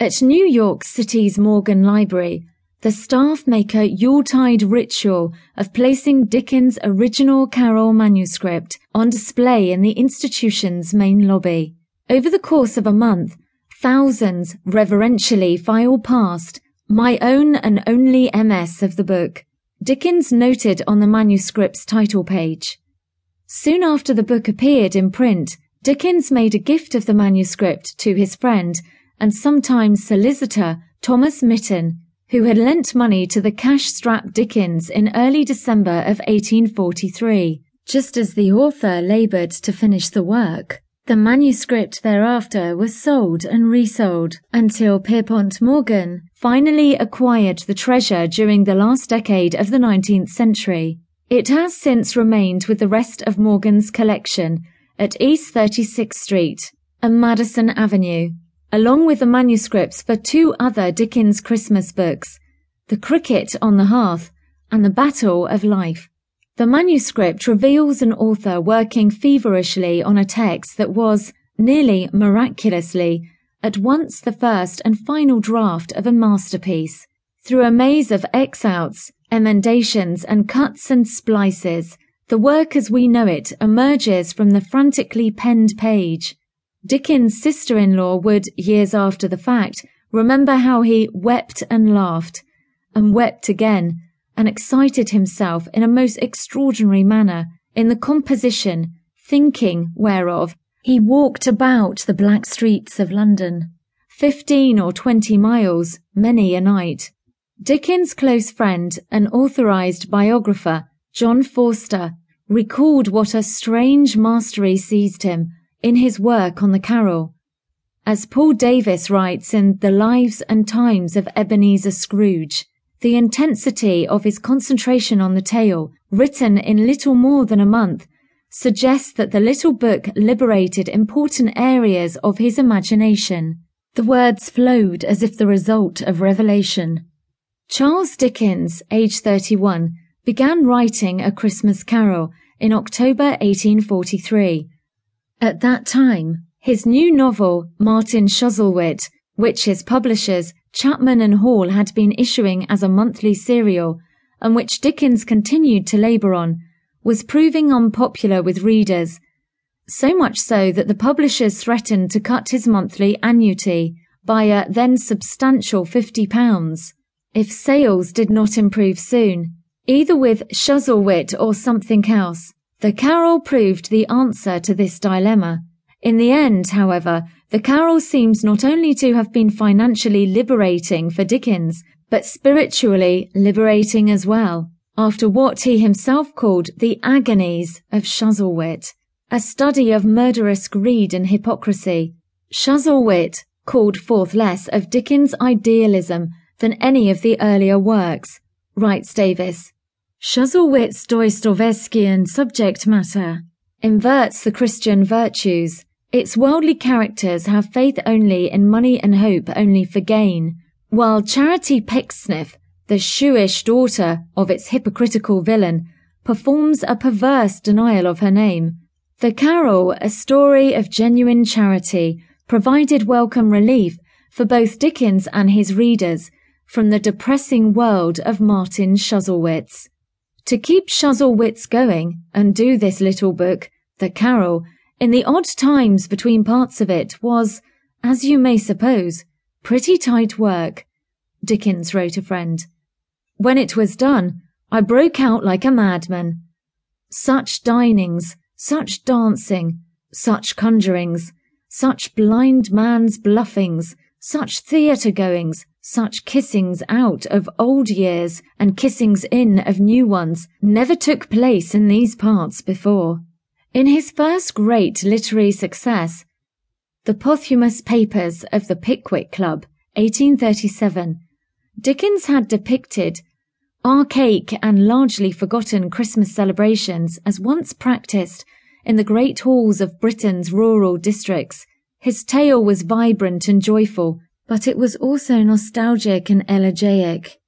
At New York City's Morgan Library, the staff make a Yuletide ritual of placing Dickens' original Carol manuscript on display in the institution's main lobby. Over the course of a month, thousands reverentially file past my own and only MS of the book, Dickens noted on the manuscript's title page. Soon after the book appeared in print, Dickens made a gift of the manuscript to his friend and sometimes solicitor Thomas Mitton, who had lent money to the cash-strapped Dickens in early December of 1843. Just as the author laboured to finish the work, the manuscript thereafter was sold and resold until Pierpont Morgan finally acquired the treasure during the last decade of the 19th century. It has since remained with the rest of Morgan's collection at East 36th Street and Madison Avenue, along with the manuscripts for two other Dickens Christmas books, The Cricket on the Hearth and The Battle of Life. The manuscript reveals an author working feverishly on a text that was, nearly miraculously, at once the first and final draft of a masterpiece. Through a maze of X-outs, emendations, and cuts and splices, the work as we know it emerges from the frantically penned page. Dickens' sister-in-law would, years after the fact, remember how he wept and laughed, and wept again, and excited himself in a most extraordinary manner in the composition, thinking whereof he walked about the black streets of London, fifteen or twenty miles, many a night. Dickens' close friend and authorized biographer, John Forster, recalled what a strange mastery seized him in his work on the carol. As Paul Davis writes in The Lives and Times of Ebenezer Scrooge, the intensity of his concentration on the tale, written in little more than a month, suggests that the little book liberated important areas of his imagination. The words flowed as if the result of revelation. Charles Dickens, age 31, began writing A Christmas Carol in October 1843 at that time, his new novel, Martin Chuzzlewit, which his publishers, Chapman and Hall, had been issuing as a monthly serial, and which Dickens continued to labour on, was proving unpopular with readers, so much so that the publishers threatened to cut his monthly annuity by a then substantial £50 if sales did not improve soon, either with Chuzzlewit or something else. The carol proved the answer to this dilemma. In the end, however, the carol seems not only to have been financially liberating for Dickens, but spiritually liberating as well, after what he himself called the agonies of Chuzzlewit, a study of murderous greed and hypocrisy. Chuzzlewit called forth less of Dickens' idealism than any of the earlier works, writes Davis. Chuzzlewit's Dostoevskian subject matter inverts the Christian virtues. Its worldly characters have faith only in money and hope only for gain, while Charity Pecksniff, the shrewish daughter of its hypocritical villain, performs a perverse denial of her name. The Carol, a story of genuine charity, provided welcome relief for both Dickens and his readers from the depressing world of Martin Chuzzlewit's. To keep Chuzzlewit's going and do this little book, The Carol, in the odd times between parts of it was, as you may suppose, pretty tight work, Dickens wrote a friend. When it was done, I broke out like a madman. Such dinings, such dancing, such conjurings, such blind man's bluffings, such theatre goings, such kissings out of old years and kissings in of new ones never took place in these parts before. In his first great literary success, The Posthumous Papers of the Pickwick Club, 1837, Dickens had depicted archaic and largely forgotten Christmas celebrations as once practiced in the great halls of Britain's rural districts. His tale was vibrant and joyful, but it was also nostalgic and elegiac.